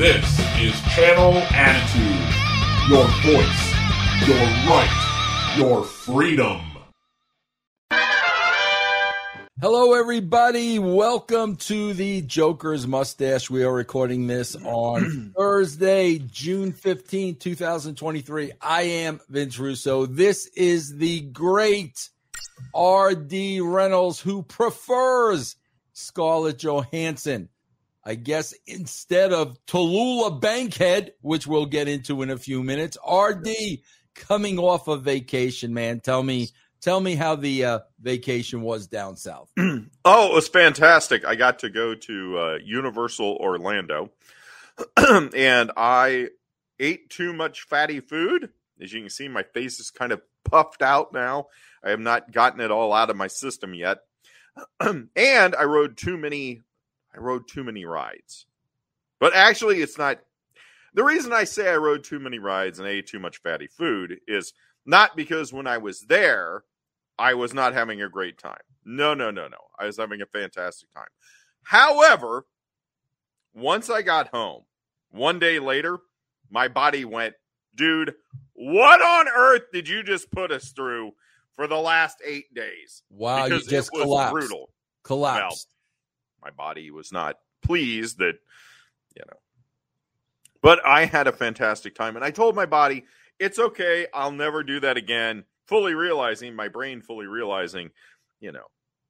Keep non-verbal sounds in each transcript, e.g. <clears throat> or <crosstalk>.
This is Channel Attitude. Your voice, your right, your freedom. Hello, everybody. Welcome to the Joker's Mustache. We are recording this on <clears throat> Thursday, June 15, 2023. I am Vince Russo. This is the great R.D. Reynolds who prefers Scarlett Johansson. I guess instead of Tallulah Bankhead, which we'll get into in a few minutes, RD coming off of vacation, man. Tell me, tell me how the uh, vacation was down south. <clears throat> oh, it was fantastic. I got to go to uh, Universal Orlando, <clears throat> and I ate too much fatty food. As you can see, my face is kind of puffed out now. I have not gotten it all out of my system yet. <clears throat> and I rode too many I rode too many rides. But actually, it's not. The reason I say I rode too many rides and ate too much fatty food is not because when I was there, I was not having a great time. No, no, no, no. I was having a fantastic time. However, once I got home, one day later, my body went, dude, what on earth did you just put us through for the last eight days? Wow, because you just collapsed. brutal. Collapsed. Well, my body was not pleased that you know but i had a fantastic time and i told my body it's okay i'll never do that again fully realizing my brain fully realizing you know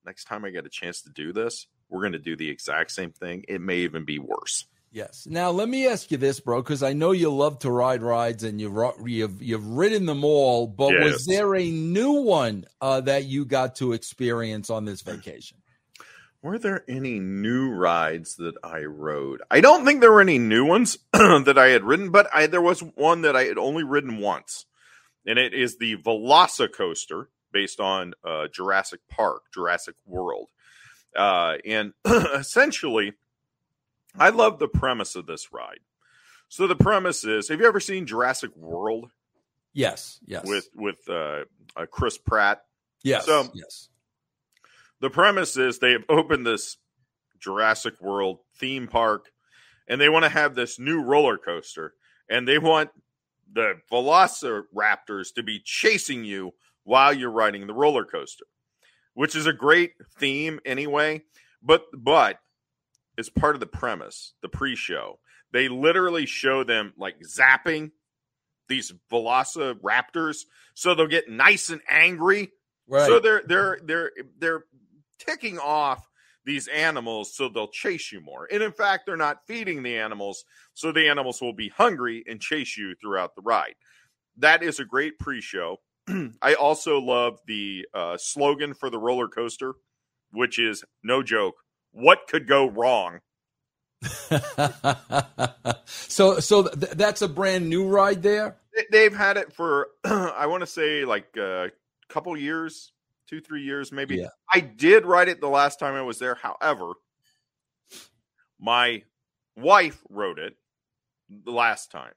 next time i get a chance to do this we're going to do the exact same thing it may even be worse Yes. Now let me ask you this, bro, because I know you love to ride rides and you've you've you've ridden them all. But yes. was there a new one uh, that you got to experience on this vacation? Were there any new rides that I rode? I don't think there were any new ones <clears throat> that I had ridden, but I, there was one that I had only ridden once, and it is the Velocicoaster based on uh, Jurassic Park, Jurassic World. Uh, and <clears throat> essentially, I love the premise of this ride. So the premise is: Have you ever seen Jurassic World? Yes, yes. With with uh, uh Chris Pratt. Yes. So yes the premise is they have opened this Jurassic World theme park and they want to have this new roller coaster and they want the velociraptors to be chasing you while you're riding the roller coaster which is a great theme anyway but but it's part of the premise the pre-show they literally show them like zapping these velociraptors so they'll get nice and angry right. so they're they're they're they're ticking off these animals so they'll chase you more. And in fact, they're not feeding the animals, so the animals will be hungry and chase you throughout the ride. That is a great pre show. <clears throat> I also love the uh, slogan for the roller coaster, which is no joke. What could go wrong? <laughs> so, so th- that's a brand new ride there. They've had it for, <clears throat> I want to say, like a couple years, two, three years, maybe. Yeah. I did write it the last time I was there. However, my wife wrote it the last time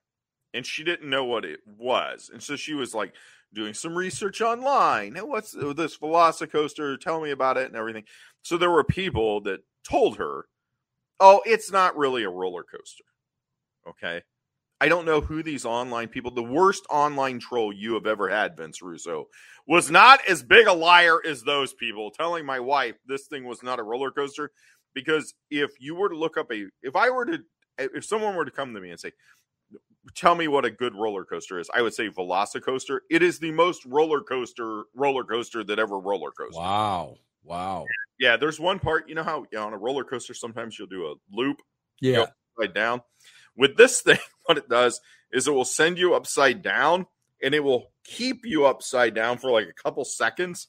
and she didn't know what it was. And so she was like doing some research online. Hey, what's this Velocicoaster? Tell me about it and everything. So there were people that told her, oh, it's not really a roller coaster. Okay. I don't know who these online people, the worst online troll you have ever had, Vince Russo, was not as big a liar as those people telling my wife this thing was not a roller coaster. Because if you were to look up a, if I were to, if someone were to come to me and say, tell me what a good roller coaster is, I would say Velocicoaster. It is the most roller coaster roller coaster that ever roller coaster. Wow. Wow. Yeah, there's one part, you know how you know, on a roller coaster sometimes you'll do a loop. Yeah. Right down. With this thing, <laughs> what it does is it will send you upside down and it will keep you upside down for like a couple seconds.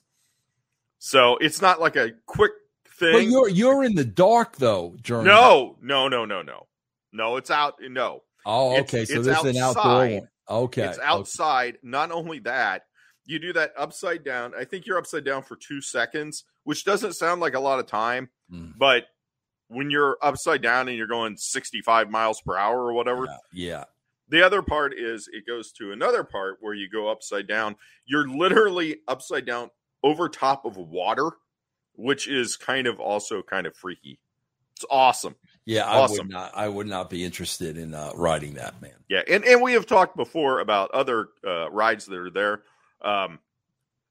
So it's not like a quick thing. But you're you're in the dark though, during No, no, no, no, no. No, it's out no. Oh, okay. It's, so it's this outside. is an outdoor one. Okay. It's outside. Okay. Not only that, you do that upside down. I think you're upside down for two seconds, which doesn't sound like a lot of time, mm. but when you're upside down and you're going 65 miles per hour or whatever. Yeah. yeah. The other part is it goes to another part where you go upside down. You're literally upside down over top of water, which is kind of also kind of freaky. It's awesome. Yeah, I Awesome. would not. I would not be interested in uh, riding that, man. Yeah, and, and we have talked before about other uh, rides that are there. Um,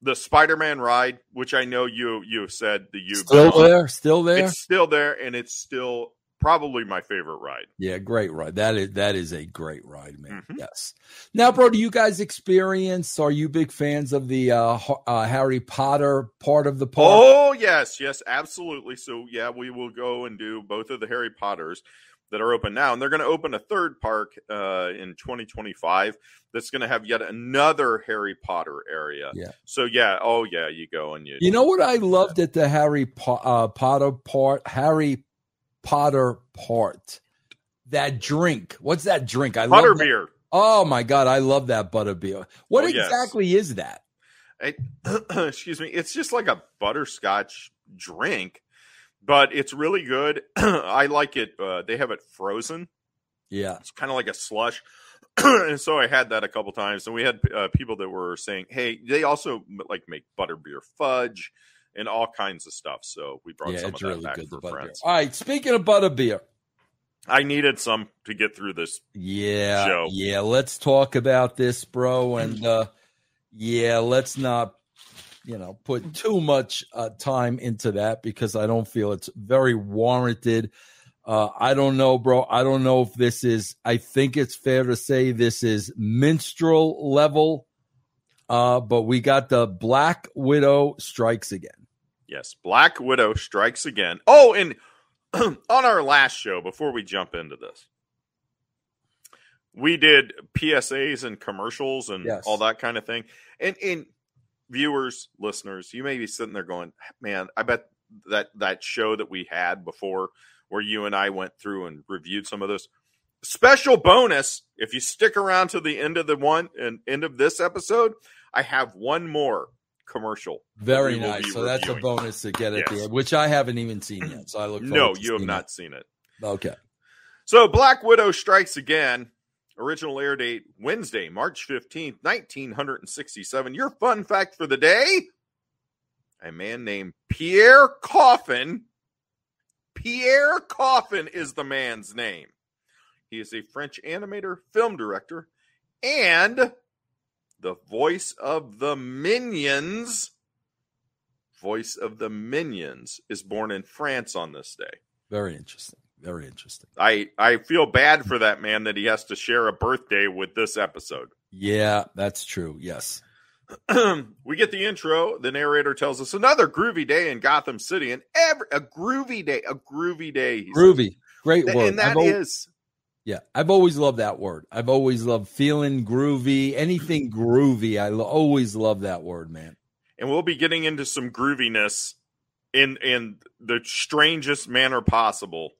the Spider-Man ride, which I know you you said that you Still there? Still there? It's still there, and it's still probably my favorite ride. Yeah, great ride. That is that is a great ride, man. Mhm. Yes. Now, bro, do you guys experience? Are you big fans of the uh, uh, Harry Potter part of the park? Oh yes, yes, absolutely. So yeah, we will go and do both of the Harry Potters that are open now, and they're going to open a third park uh, in 2025. That's going to have yet another Harry Potter area. Yeah. So yeah, oh yeah, you go and you. You know what I loved at the Harry po- uh, Potter part? Harry Potter part. That drink. What's that drink? I love that- Butterbeer. Oh my god, I love that butterbeer. What Oh, yes. exactly is that? <clears throat> Excuse me. It's just like a butterscotch drink, but it's really good. <clears throat> I like it. Uh, they have it frozen. Yeah. It's kind of like a slush. <clears throat> and so I had that a couple times, and we had uh, people that were saying, "Hey, they also like make butterbeer fudge and all kinds of stuff." So we brought Yeah, some of that really back good. For butterbeer. friends. All right. Speaking of butterbeer, I needed some to get through this. Yeah, show. yeah. Let's talk about this, bro. And uh yeah, let's not, you know, put too much uh, time into that because I don't feel it's very warranted. Uh I don't know, bro. I don't know if this is. I think it's fair to say this is minstrel level. Uh, but we got the Black Widow strikes again. Yes, Black Widow strikes again. Oh, and <clears throat> on our last show, before we jump into this, we did PSAs and commercials and Yes. all that kind of thing. And and viewers, listeners, you may be sitting there going, "Man, I bet that that show that we had before, where you and I went through and reviewed some of this." Special bonus if you stick around to the end of the one and end of this episode, I have one more commercial Very nice. So that's a bonus to get at the end, which I haven't even seen yet. So I look forward No, you have not seen it. it. Okay. So Black Widow strikes again. Original air date Wednesday, March 15th, 1967. Your fun fact for the day a man named Pierre Coffin. Pierre Coffin is the man's name. He is a French animator, film director, and the voice of the Minions. Voice of the Minions is born in France on this day. Very interesting. Very interesting. I I feel bad for that man that he has to share a birthday with this episode. Yeah, that's true. Yes. <clears throat> we get the intro. The narrator tells us another groovy day in Gotham City, and every a groovy day, a groovy day, he says. Groovy. Great word. and that I've al- is yeah, I've always loved that word. I've always loved feeling groovy. Anything groovy. I lo- always love that word, man. and we'll be getting into some grooviness in in the strangest manner possible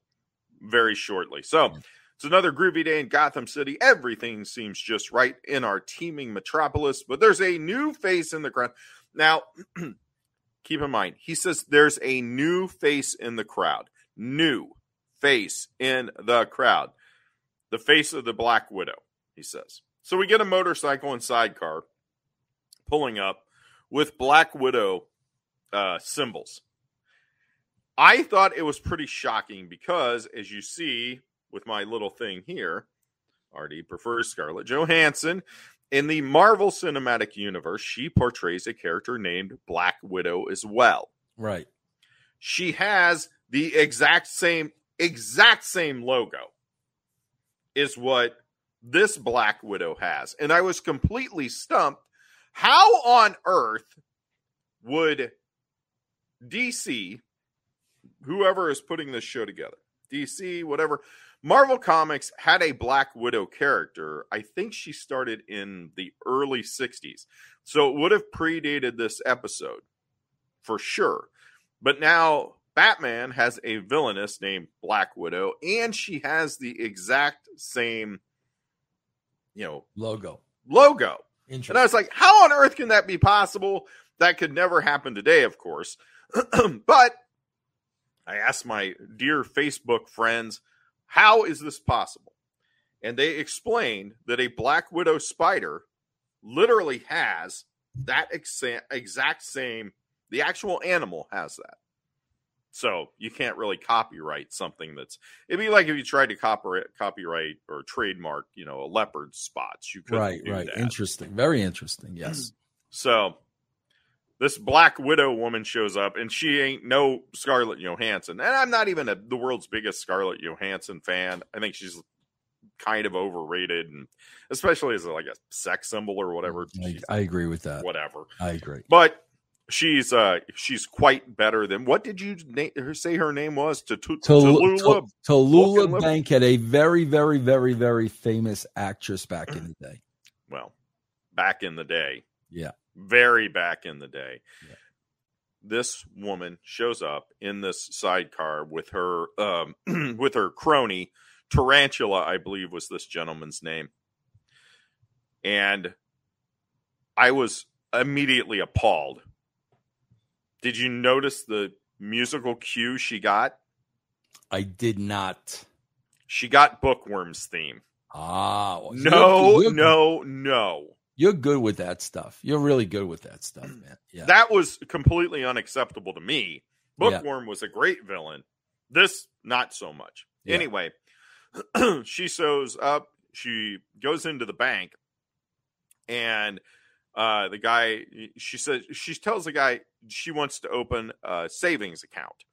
very shortly. So it's another groovy day in Gotham City. Everything seems just right in our teeming metropolis, but there's a new face in the crowd. Now, <clears throat> keep in mind, he says there's a new face in the crowd. New face in the crowd. The face of the Black Widow, he says. So we get a motorcycle and sidecar pulling up with Black Widow uh, symbols. I thought it was pretty shocking because, as you see with my little thing here, RD prefers Scarlett Johansson. In the Marvel Cinematic Universe, she portrays a character named Black Widow as well. Right. She has the exact same, exact same logo, is what this Black Widow has. And I was completely stumped. How on earth would DC, whoever is putting this show together, DC, whatever, Marvel Comics had a Black Widow character. I think she started in the early 60s. So it would have predated this episode for sure. But now Batman has a villainess named Black Widow, and she has the exact same, you know, Logo. logo. And I was like, how on earth can that be possible? That could never happen today, of course. <clears throat> but I asked my dear Facebook friends, how is this possible? And they explained that a Black Widow spider literally has that exa- exact same, the actual animal has that. So you can't really copyright something that's. It'd be like if you tried to copyright, copyright or trademark, you know, a leopard spots. You could Right, right. that. Interesting. Very interesting. Yes. <clears throat> So this Black Widow woman shows up, and she ain't no Scarlett Johansson. And I'm not even a, the world's biggest Scarlett Johansson fan. I think she's kind of overrated, and especially as like a sex symbol or whatever. I, I agree with that. whatever. I agree. But she's uh she's quite better than what did you na- say her name was? To to Tallulah, Tallulah. Bankhead, a very, very, very, very famous actress back in the day. Well, back in the day, Yeah. Very back in the day. Yeah. This woman shows up in this sidecar with her um, <clears throat> with her crony Tarantula, I believe was this gentleman's name, and I was immediately appalled. Did you notice the musical cue she got? I did not. She got Bookworm's theme. Ah, well, No, you're, no, no. You're good with that stuff. You're really good with that stuff, man. Yeah. That was completely unacceptable to me. Yeah. Bookworm was a great villain. This, not so much. Yeah. Anyway, <clears throat> she shows up. She goes into the bank, and uh, the guy. She says she tells the guy she wants to open a savings account,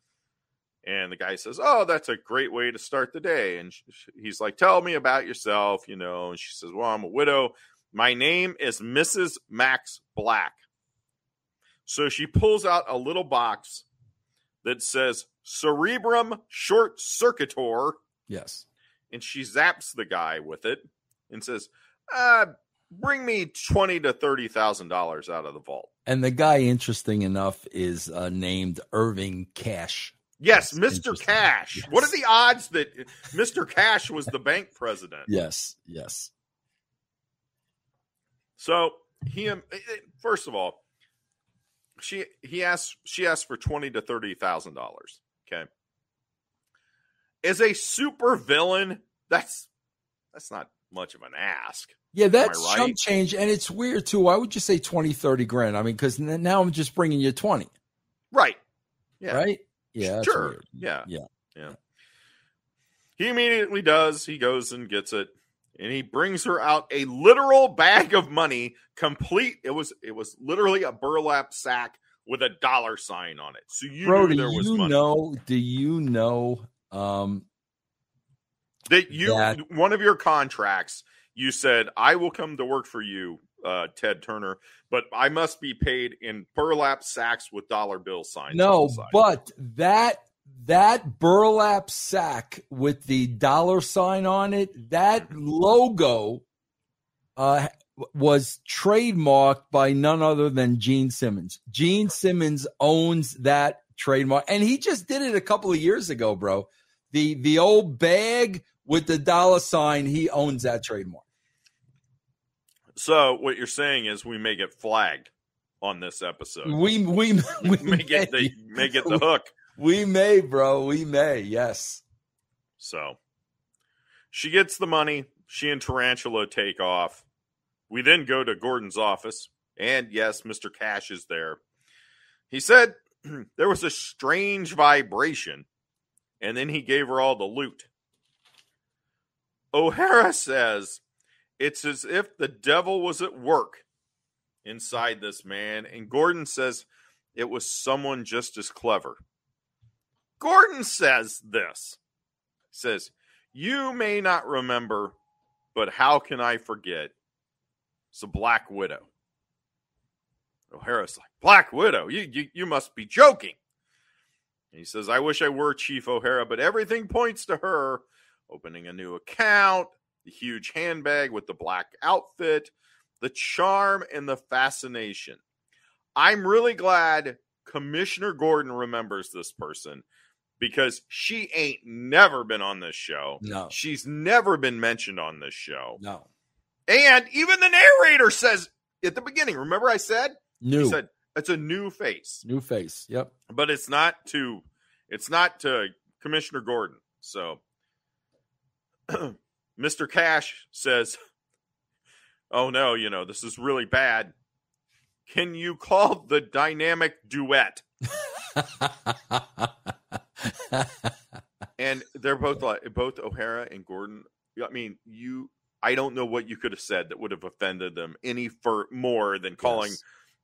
and the guy says, "Oh, that's a great way to start the day." And sh he's like, "Tell me about yourself," you know. And she says, "Well, I'm a widow. My name is Mrs. Max Black." So she pulls out a little box that says Cerebrum Short Circuitor, yes. and she zaps the guy with it and says, uh, bring me twenty to thirty thousand dollars out of the vault. And the guy, interesting enough, is uh, named Irving Cash. Yes, That's Mr. Cash. Yes. What are the odds that Mr. Cash was the bank president? Yes, yes. So he, um, first of all, she he asked she asked for twenty to thirty thousand dollars. Okay, as a super villain, that's that's not much of an ask. Yeah, that's right? chump change. And it's weird, too. Why would you say 20, 30 grand? I mean, because now I'm just bringing you 20, Right? Yeah. right? Yeah. Sure. weird. Yeah. Yeah. Yeah. He immediately does. He goes and gets it, and he brings her out a literal bag of money, complete. It was it was literally a burlap sack with a dollar sign on it. So you Bro, knew there was you money. know? Do you know? Um, that you that- one of your contracts you said I will come to work for you, uh, Ted Turner, but I must be paid in burlap sacks with dollar bill signs. no, but that that burlap sack with the dollar sign on it, that logo, uh, was trademarked by none other than Gene Simmons. Gene Simmons owns that trademark, and he just did it a couple of years ago, bro. The the old bag with the dollar sign, he owns that trademark. so what you're saying is we may get flagged on this episode. We we we <laughs> may get the may get the hook. We may, bro. We may. Yes. So she gets the money. She and Tarantula take off. We then go to Gordon's office, and yes, Mr. Cash is there. He said <clears throat> there was a strange vibration, and then he gave her all the loot. O'Hara says it's as if the devil was at work inside this man, and Gordon says it was someone just as clever. Gordon says this says, You may not remember, but how can I forget? It's a Black Widow. O'Hara's like, Black Widow? You, you, you must be joking. And he says, I wish I were Chief O'Hara, but everything points to her opening a new account, the huge handbag with the black outfit, the charm, and the fascination. I'm really glad Commissioner Gordon remembers this person because she ain't never been on this show. No. She's never been mentioned on this show. No. And even the narrator says at the beginning, remember I said? New. He said it's a new face, New face. Yep. but it's not to it's not to Commissioner Gordon. So <clears throat> Mr. Cash says, "Oh no, you know, this is really bad. Can you call the dynamic duet?" <laughs> and they're both like both O'Hara and Gordon. I mean, you. I don't know what you could have said that would have offended them any for more than calling Yes.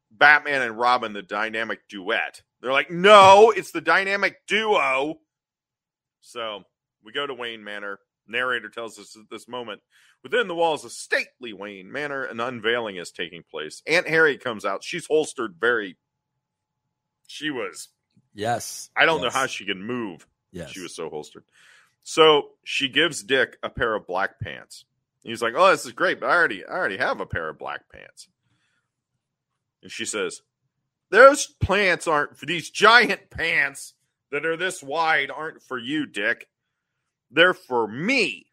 Batman and Robin the dynamic duet. They're like, no, it's the dynamic duo. So we go to Wayne Manor. Narrator tells us at this moment, within the walls of stately Wayne Manor, an unveiling is taking place. Aunt Harry comes out. She's holstered very. She was. Yes. I don't know how she can move. Yes. She was so holstered. So she gives Dick a pair of black pants. He's like, "Oh, this is great, but I already, I already have a pair of black pants." And she says, "Those pants aren't for these giant pants that are this wide aren't for you, Dick. They're for me."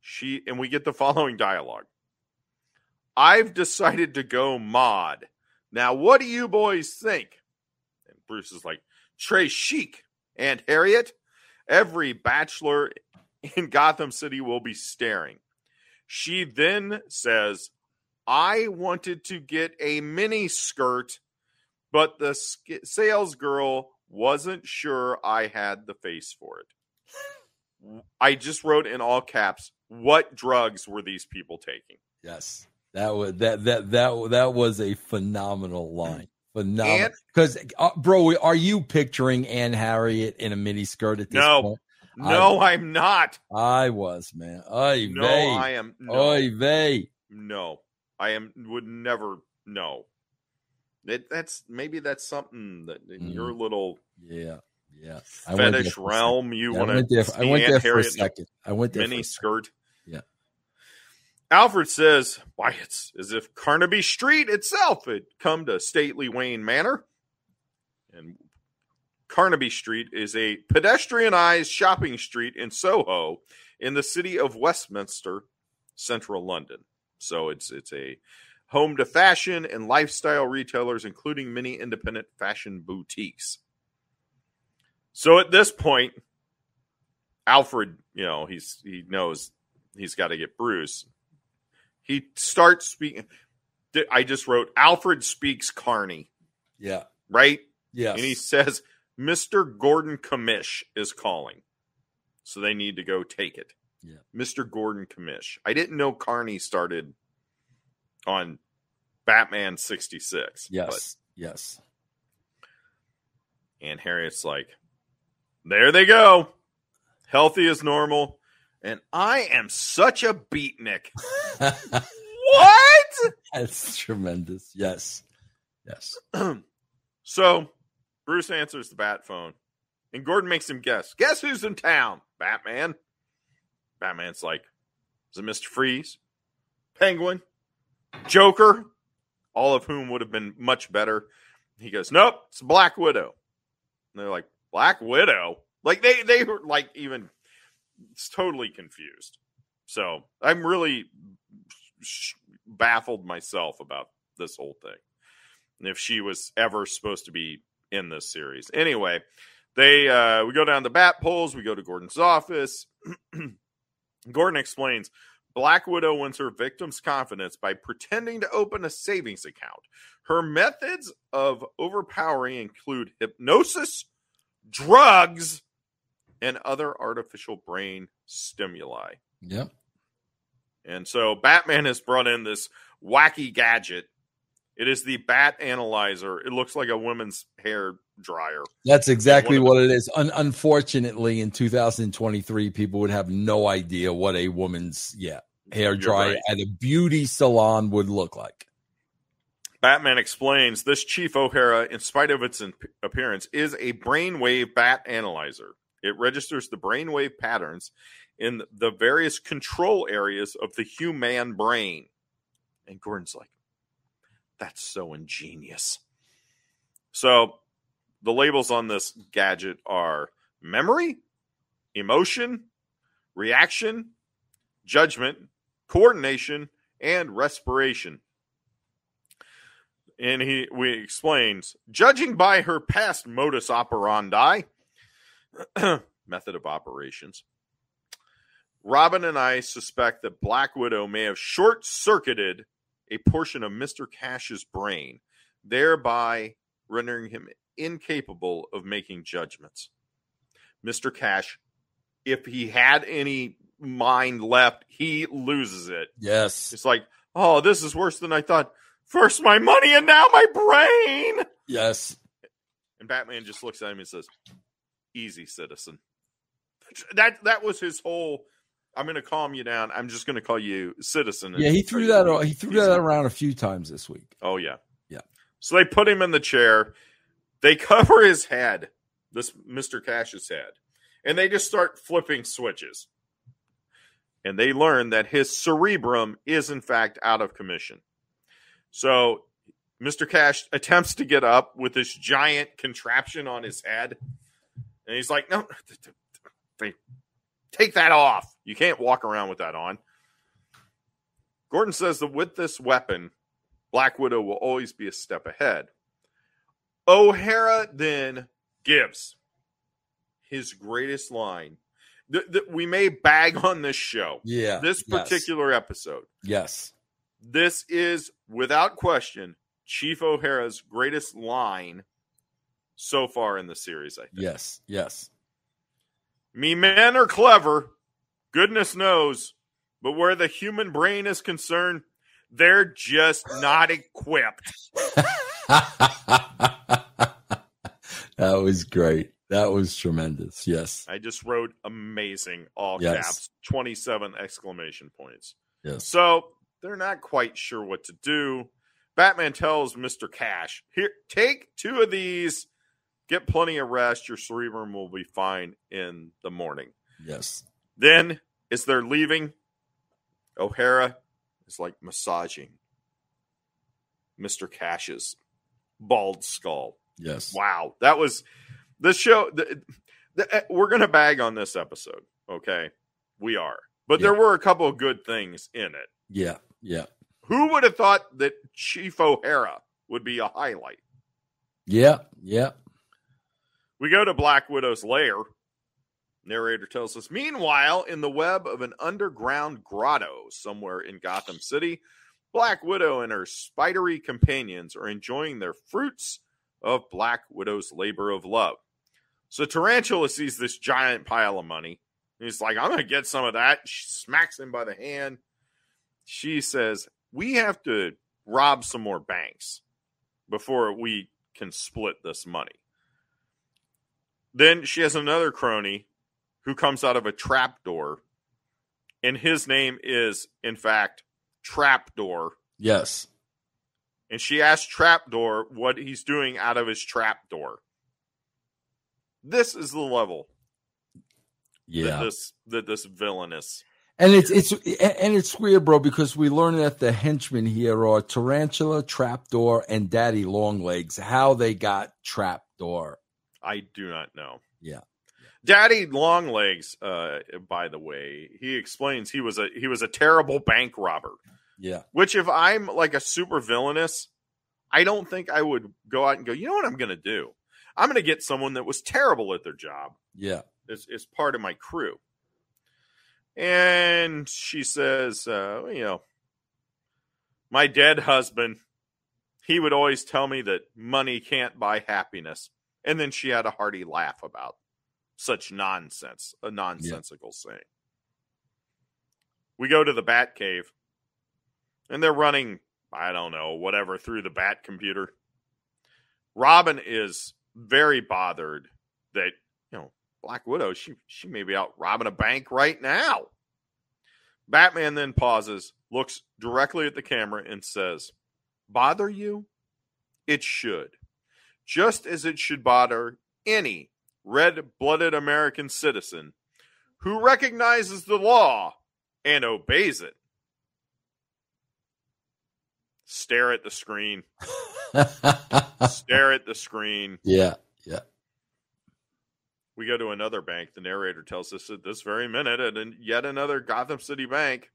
She and we get the following dialogue. I've decided to go mod. Now, what do you boys think? Bruce is like, Trey Chic and Harriet, every bachelor in Gotham City will be staring. She then says, I wanted to get a mini skirt, but the sk- sales girl wasn't sure I had the face for it. I just wrote in all caps, what drugs were these people taking? Yes. That was that that that that was a phenomenal line. Phenomenal. Because, uh, bro, are you picturing Aunt Harriet in a mini skirt at this No. point? No, I, am not. I was, man. Oy No, vey. I am. No. Oy vey. No, I am would never. No, it, that's maybe that's something that in Mhm. your little Yeah. Yeah. Fetish realm you want to I went there for a Harriet in a second. I went there. mini for a second. skirt. Alfred says, "Why, it's as if Carnaby Street itself had come to stately Wayne Manor." And Carnaby Street is a pedestrianized shopping street in Soho, in the city of Westminster, central London. So it's it's a home to fashion and lifestyle retailers, including many independent fashion boutiques. So at this point, Alfred, you know, he's he knows he's got to get Bruce. He starts speaking. I just wrote Alfred speaks Cockney, Yeah. right? Yeah. And he says Mr. Gordon Commish is calling, so they need to go take it. Yeah. Mr. Gordon Commish. I didn't know Cockney started on Batman sixty six. yes. Yes. Aunt Harriet's like, there they go. Healthy as normal. And I am such a beatnik. <laughs> what? That's tremendous. Yes. Yes. <clears throat> so Bruce answers the bat phone. And Gordon makes him guess. Guess who's in town? Batman. Batman's like, is it Mr. Freeze? Penguin? Joker? All of whom would have been much better. He goes, Nope, it's Black Widow. And they're like, Black Widow? Like they they were like even it's totally confused. So I'm really baffled myself about this whole thing. And if she was ever supposed to be in this series. Anyway, they uh we go down the bat poles, we go to Gordon's office. <clears throat> Gordon explains Black Widow wins her victim's confidence by pretending to open a savings account. Her methods of overpowering include hypnosis, drugs, and other artificial brain stimuli. Yep. And so Batman has brought in this wacky gadget. It is the Bat Analyzer. It looks like a woman's hair dryer. That's exactly what it is. Un- unfortunately, in 2023, people would have no idea what a woman's yeah hair dryer right. at a beauty salon would look like. Batman explains this Chief O'Hara, in spite of its appearance, is a brainwave bat analyzer. It registers the brainwave patterns in the various control areas of the human brain. And Gordon's like, that's so ingenious. So the labels on this gadget are memory, emotion, reaction, judgment, coordination, and respiration and he we explains judging by her past modus operandi <clears throat> method of operations robin and i suspect that black widow may have short-circuited a portion of mr cash's brain thereby rendering him incapable of making judgments Mr. Cash, if he had any mind left, he loses it. Yes. It's like, oh, this is worse than I thought. First my money and now my brain. Yes. And Batman just looks at him and says, "Easy, citizen." That that was his whole. I'm going to calm you down. I'm just going to call you citizen. Yeah, he threw that. He threw that around a few times this week. Oh yeah, Yeah. So they put him in the chair. They <laughs> cover his head, this Mister Cash's head, and they just start flipping switches. And they learn that his cerebrum is in fact out of commission. So Mr. Cash attempts to get up with this giant contraption on his head. And he's like, no, <laughs> take that off. You can't walk around with that on. Gordon says that with this weapon, Black Widow will always be a step ahead. O'Hara then gives his greatest line. Th- th- we may bag on this show, Yeah. this yes, particular episode. Yes. This is without question Chief O'Hara's greatest line so far in the series, I think. Yes. Yes. Me men are clever, goodness knows, but where the human brain is concerned, they're just not equipped. <laughs> that was great. That was tremendous. Yes. I just wrote amazing, all Yes. caps, 27 exclamation points. Yes. So they're not quite sure what to do. Batman tells Mr. Cash, here, take two of these, get plenty of rest. Your cerebrum will be fine in the morning. Yes. Then, as they're leaving, O'Hara is like massaging Mr. Cash's bald skull. Yes. Wow, that was the show. The, the, eh, we're going to bag on this episode, okay? We are, but there were a couple of good things in it. Yeah. Yeah. Who would have thought that Chief O'Hara would be a highlight? Yeah. Yeah. We go to Black Widow's lair. Narrator tells us, meanwhile, in the web of an underground grotto somewhere in Gotham City, Black Widow and her spidery companions are enjoying their fruits of Black Widow's labor of love. So Tarantula sees this giant pile of money. He's like, I'm going to get some of that. She smacks him by the hand. She says, We have to rob some more banks before we can split this money. Then she has another crony who comes out of a trapdoor, and his name is, in fact, Trapdoor. Yes. And she asks Trapdoor what he's doing out of his trapdoor. This is the level that Yeah. this that this villainous. And it's it's and it's weird, bro, because we learn that the henchmen here are Tarantula, Trapdoor, and Daddy Longlegs. How they got Trapdoor? I do not know. Yeah. Daddy Longlegs, uh, by the way, he explains he was a he was a terrible bank robber. Yeah. Which, if I'm like a super villainous, I don't think I would go out and go. You know what I'm going to do? I'm going to get someone that was terrible at their job Yeah. as, as part of my crew. And she says, uh, you know, my dead husband, he would always tell me that money can't buy happiness. And then she had a hearty laugh about such nonsense, a nonsensical saying. We go to the Bat Cave, and they're running, I don't know, whatever, through the Bat computer. Robin is very bothered that, you know, Black Widow, she she may be out robbing a bank right now. Batman then pauses, looks directly at the camera, and says, Bother you? It should. Just as it should bother any red blooded American citizen who recognizes the law and obeys it. Stare at the screen. <laughs> Stare at the screen. yeah. Yeah. We go to another bank. The narrator tells us at this very minute at an- yet another Gotham City bank.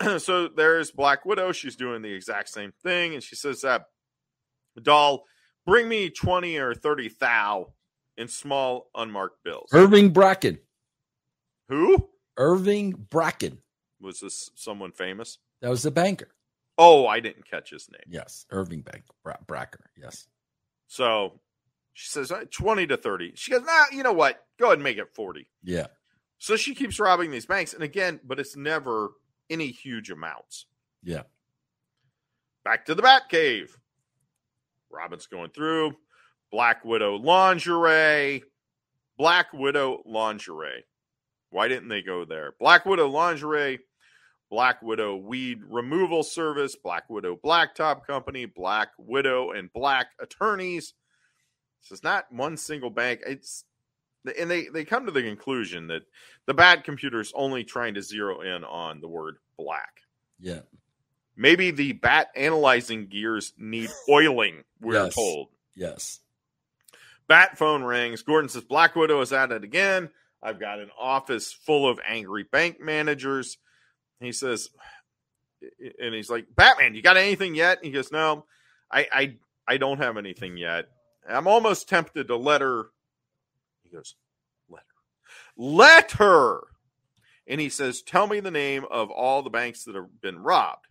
<clears throat> so there's Black Widow. She's doing the exact same thing. And she says that, doll, bring me 20 or 30 thou in small unmarked bills. Irving Bracken. Who? Irving Bracken. Was this someone famous? That was the banker. Oh, I didn't catch his name. Yes. Irving Bank Bra- Bracker. Yes. So She says "Uh, 20 to 30. She goes, nah, you know what? Go ahead and make it 40. Yeah. So she keeps robbing these banks. And again, but it's never any huge amounts. Yeah. Back to the Bat Cave. Robin's going through Black Widow lingerie, Black Widow lingerie. Why didn't they go there? Black Widow lingerie, Black Widow weed removal service, Black Widow blacktop company, Black Widow and Black attorneys. This is not one single bank. It's and they they come to the conclusion that the bat computer is only trying to zero in on the word black. Yeah. Maybe the bat analyzing gears need oiling, we're Yes. told. Yes. Bat phone rings. Gordon says, Black Widow is at it again. I've got an office full of angry bank managers. He says, <sighs> and he's like, Batman, you got anything yet? He goes, No, I I, I don't have anything yet. I'm almost tempted to let her. He goes, Let her. Let her. And he says, Tell me the name of all the banks that have been robbed.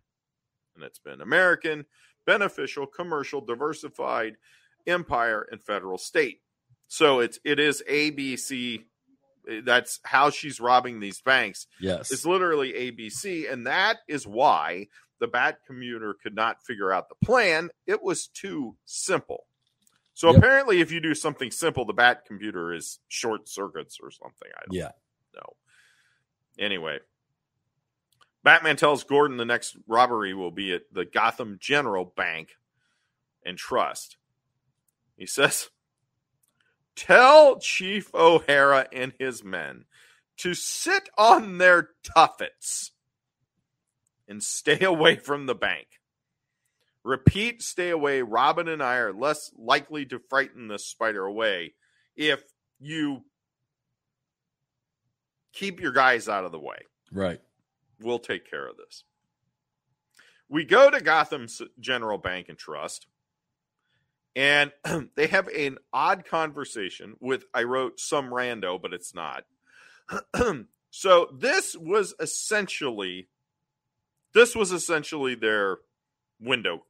And it's been American, Beneficial, Commercial, Diversified, Empire, and Federal State. So it's it is ABC. That's how she's robbing these banks. Yes. It's literally ABC, and that is why the Bat computer could not figure out the plan. It was too simple. So Yep. apparently, if you do something simple, the Bat computer is short circuits or something. I don't yeah. know. Anyway, Batman tells Gordon the next robbery will be at the Gotham General Bank and Trust. He says, Tell Chief O'Hara and his men to sit on their tuffets and stay away from the bank. Repeat, stay away. Robin and I are less likely to frighten the spider away if you keep your guys out of the way. Right. We'll take care of this. We go to Gotham's General Bank and Trust, and <clears throat> they have an odd conversation with, I wrote some rando, but it's not. <clears throat> so this was essentially, this was essentially their window,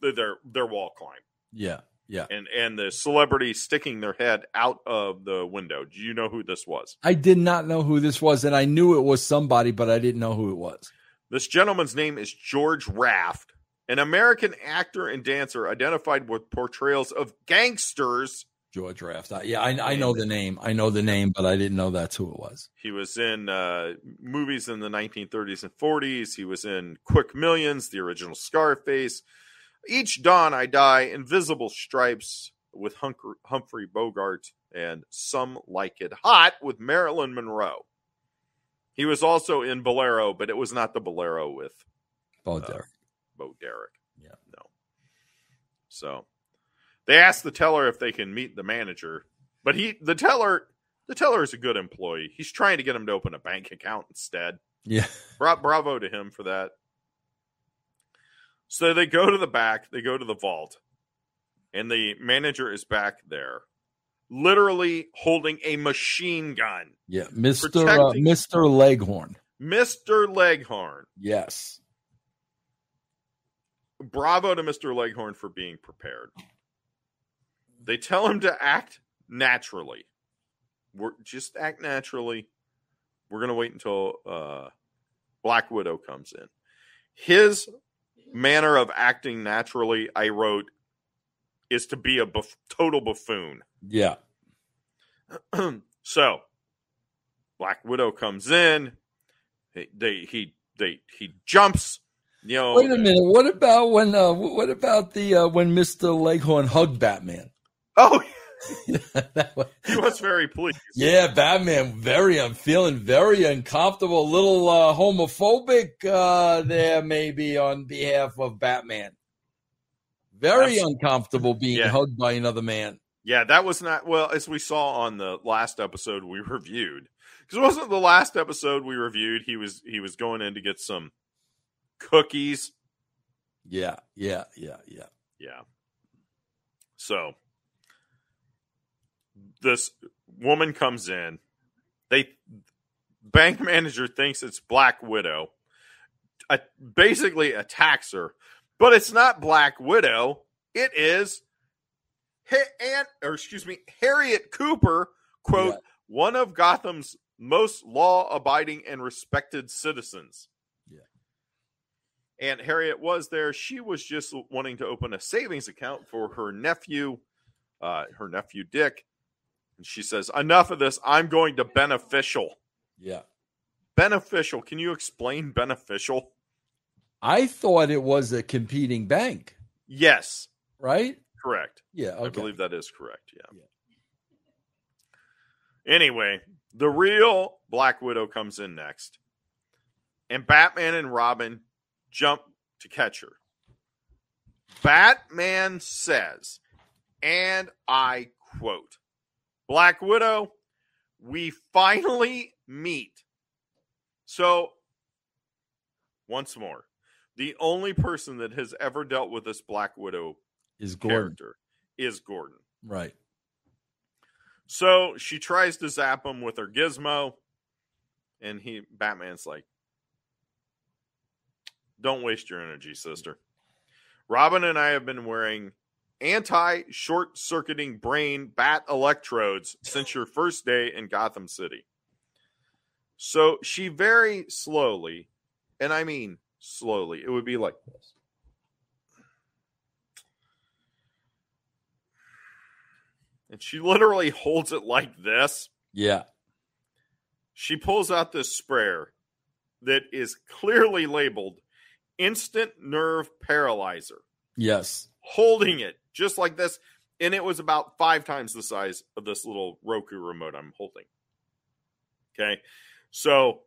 their their wall climb, Yeah. Yeah. and and the celebrity sticking their head out of the window. Do you know who this was? I did not know who this was, and I knew it was somebody, but I didn't know who it was. This gentleman's name is George Raft, an American actor and dancer identified with portrayals of gangsters. George Raft. I, yeah, I, I know the name. I know the name, but I didn't know that's who it was. He was in uh, movies in the 1930s and 40s. He was in Quick Millions, the original Scarface, Each Dawn I Die, Invisible Stripes with Humphrey Bogart, and Some Like It Hot with Marilyn Monroe. He was also in Bolero, but it was not the Bolero with Oh, Uh, Derek. Bo Derek. Yeah. No. So they asked the teller if they can meet the manager, but he the teller the teller is a good employee. He's trying to get him to open a bank account instead. Yeah. Bra- bravo to him for that. So they go to the back, they go to the vault, and the manager is back there, literally holding a machine gun. Yeah. Mr. Uh, Mr. Leghorn. Mr. Leghorn. Yes. bravo to Mr. Leghorn for being prepared. They tell him to act naturally. We're just act naturally. We're gonna wait until uh, Black Widow comes in. His manner of acting naturally, I wrote, is to be a buff- total buffoon. Yeah. <clears throat> so, Black Widow comes in. They, they he they he jumps. You know, Wait a minute. What about when? Uh, what about the uh, when Mr. Leghorn hugged Batman? Oh, <laughs> was- he <laughs> was very pleased. yeah, Batman. Very. I'm feeling very uncomfortable. A little uh, homophobic uh, there, maybe on behalf of Batman. Very That's- uncomfortable being Yeah. hugged by another man. Yeah, that was not well as we saw on the last episode we reviewed. Because it wasn't the last episode we reviewed. He was he was going in to get some cookies. Yeah. Yeah. Yeah. Yeah. Yeah. So this woman comes in. They bank manager thinks it's Black Widow. Uh, basically attacks her, but it's not Black Widow. It is Aunt, or excuse me, Harriet Cooper, quote, Yeah. one of Gotham's most law-abiding and respected citizens. Yeah. Aunt Harriet was there. She was just wanting to open a savings account for her nephew, uh, her nephew Dick. And she says, "Enough of this. I'm going to beneficial. Yeah. Beneficial. Can you explain beneficial?" I thought it was a competing bank, Yes, right? correct. Yeah. I believe that is correct. Yeah. Yeah. Anyway, the real Black Widow comes in next, and Batman and Robin jump to catch her. Batman says, and I quote, Black Widow, we finally meet. So, once more, the only person that has ever dealt with this Black Widow Is Gordon. character is Gordon. Right. So she tries to zap him with her gizmo, and he Batman's like, "Don't waste your energy, sister." Robin and I have been wearing anti-short circuiting brain bat electrodes since your first day in Gotham City. So she very slowly, and I mean slowly, it would be like this. And she literally holds it like this. Yeah. She pulls out this sprayer that is clearly labeled instant nerve paralyzer, Yes. Holding it just like this. And it was about five times the size of this little Roku remote I'm holding. Okay. So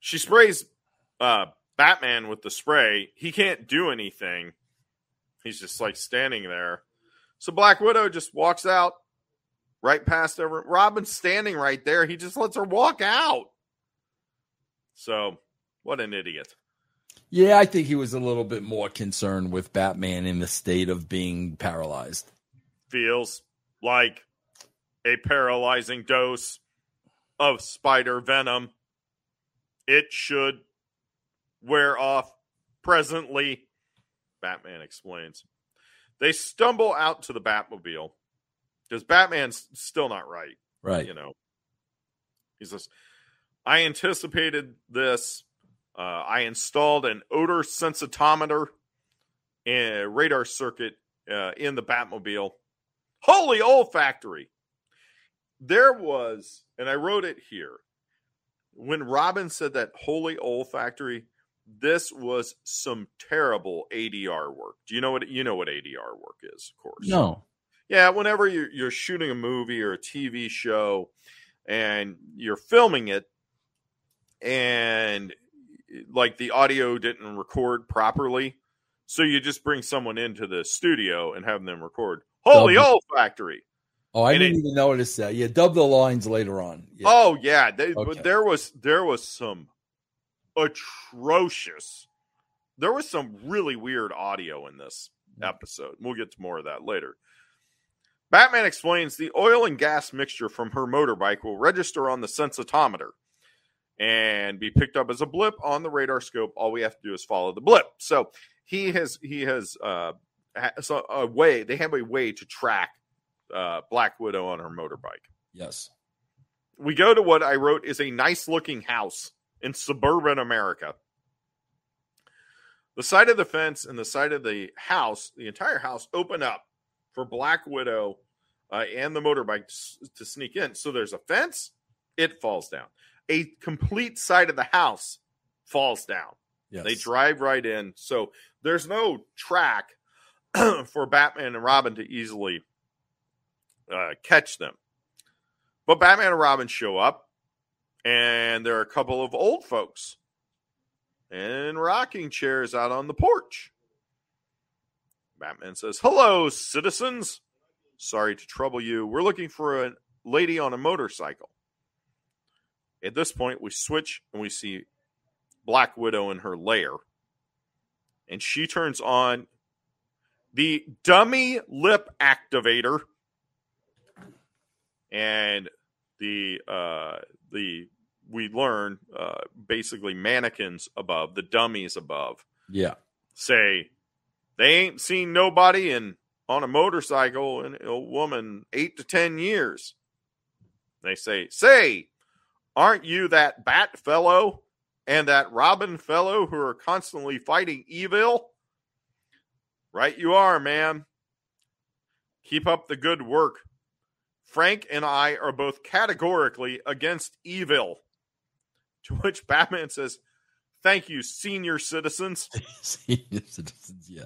she sprays uh, Batman with the spray. He can't do anything. He's just like standing there. So Black Widow just walks out right past everyone. Robin's standing right there. He just lets her walk out. So, what an idiot. Yeah, I think he was a little bit more concerned with Batman in the state of being paralyzed. Feels like a paralyzing dose of spider venom. It should wear off presently, Batman explains. They stumble out to the Batmobile because Batman's still not right. Right. you know he says i anticipated this uh, i installed an odor sensitometer and radar circuit uh, in the batmobile. Holy olfactory! There was and i wrote it here when robin said that holy olfactory this was some terrible adr work. Do you know what you know what adr work is of course. No. yeah, whenever you're, you're shooting a movie or a TV show and you're filming it, and like the audio didn't record properly, so you just bring someone into the studio and have them record. Holy Double. olfactory! Oh, I And didn't it- even notice that. Yeah, dub the lines later on. Yeah. Oh yeah, they, Okay. but there was there was some atrocious. There was some really weird audio in this mm. episode. We'll get to more of that later. Batman explains the oil and gas mixture from her motorbike will register on the sensitometer and be picked up as a blip on the radar scope. All we have to do is follow the blip. So he has he has uh so a way they have a way to track uh Black Widow on her motorbike Yes. we go to what I wrote is a nice looking house in suburban America. The side of the fence and the side of the house, the entire house, open up for Black Widow uh, and the motorbike s- to sneak in. So there's a fence, it falls down. A complete side of the house falls down. Yes. They drive right in. So there's no track <clears throat> for Batman and Robin to easily uh, catch them. But Batman and Robin show up, and there are a couple of old folks in rocking chairs out on the porch. Batman says, Hello, citizens. Sorry to trouble you. We're looking for a lady on a motorcycle. At this point, we switch and we see Black Widow in her lair. And she turns on the dummy lip activator. And the uh the we learn uh basically mannequins above, the dummies above, Yeah. say they ain't seen nobody in on a motorcycle and a woman eight to 10 years. They say, Say, aren't you that Bat fellow and that Robin fellow who are constantly fighting evil? Right, you are, man. Keep up the good work. Frank and I are both categorically against evil. To which Batman says, Thank you, senior citizens. <laughs> Senior citizens, yeah.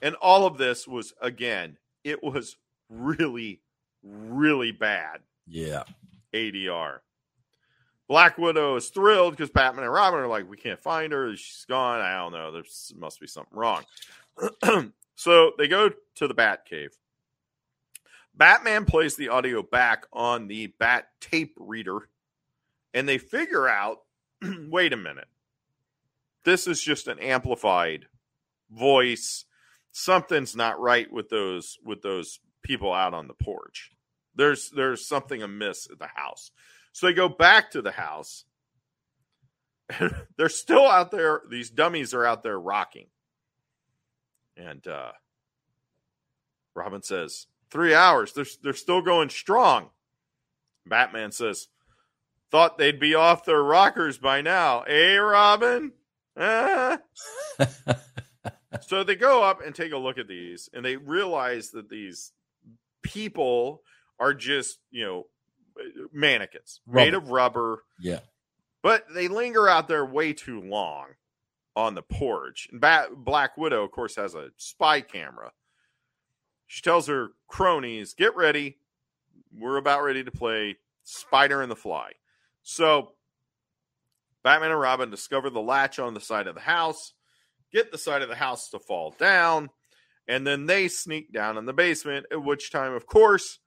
And all of this was, again, it was really, really bad Yeah. ADR. Black Widow is thrilled because Batman and Robin are like, we can't find her. She's gone. I don't know. There must be something wrong. <clears throat> so they go to the Bat Cave. Batman plays the audio back on the Bat tape reader, and they figure out <clears throat> wait a minute. This is just an amplified voice. Something's not right with those with those people out on the porch. There's there's something amiss at the house. So they go back to the house. <laughs> They're still out there. These dummies are out there rocking. And uh, Robin says, Three hours. They're, they're still going strong. Batman says, Thought they'd be off their rockers by now. Hey, Robin? Eh? <laughs> so they go up and take a look at these and they realize that these people are just, you know, mannequins made of rubber, Yeah. but they linger out there way too long on the porch. And Bat- Black Widow, of course, has a spy camera. She tells her cronies, "Get ready. We're about ready to play Spider and the Fly." So Batman and Robin discover the latch on the side of the house, get the side of the house to fall down, and then they sneak down in the basement. At which time, of course,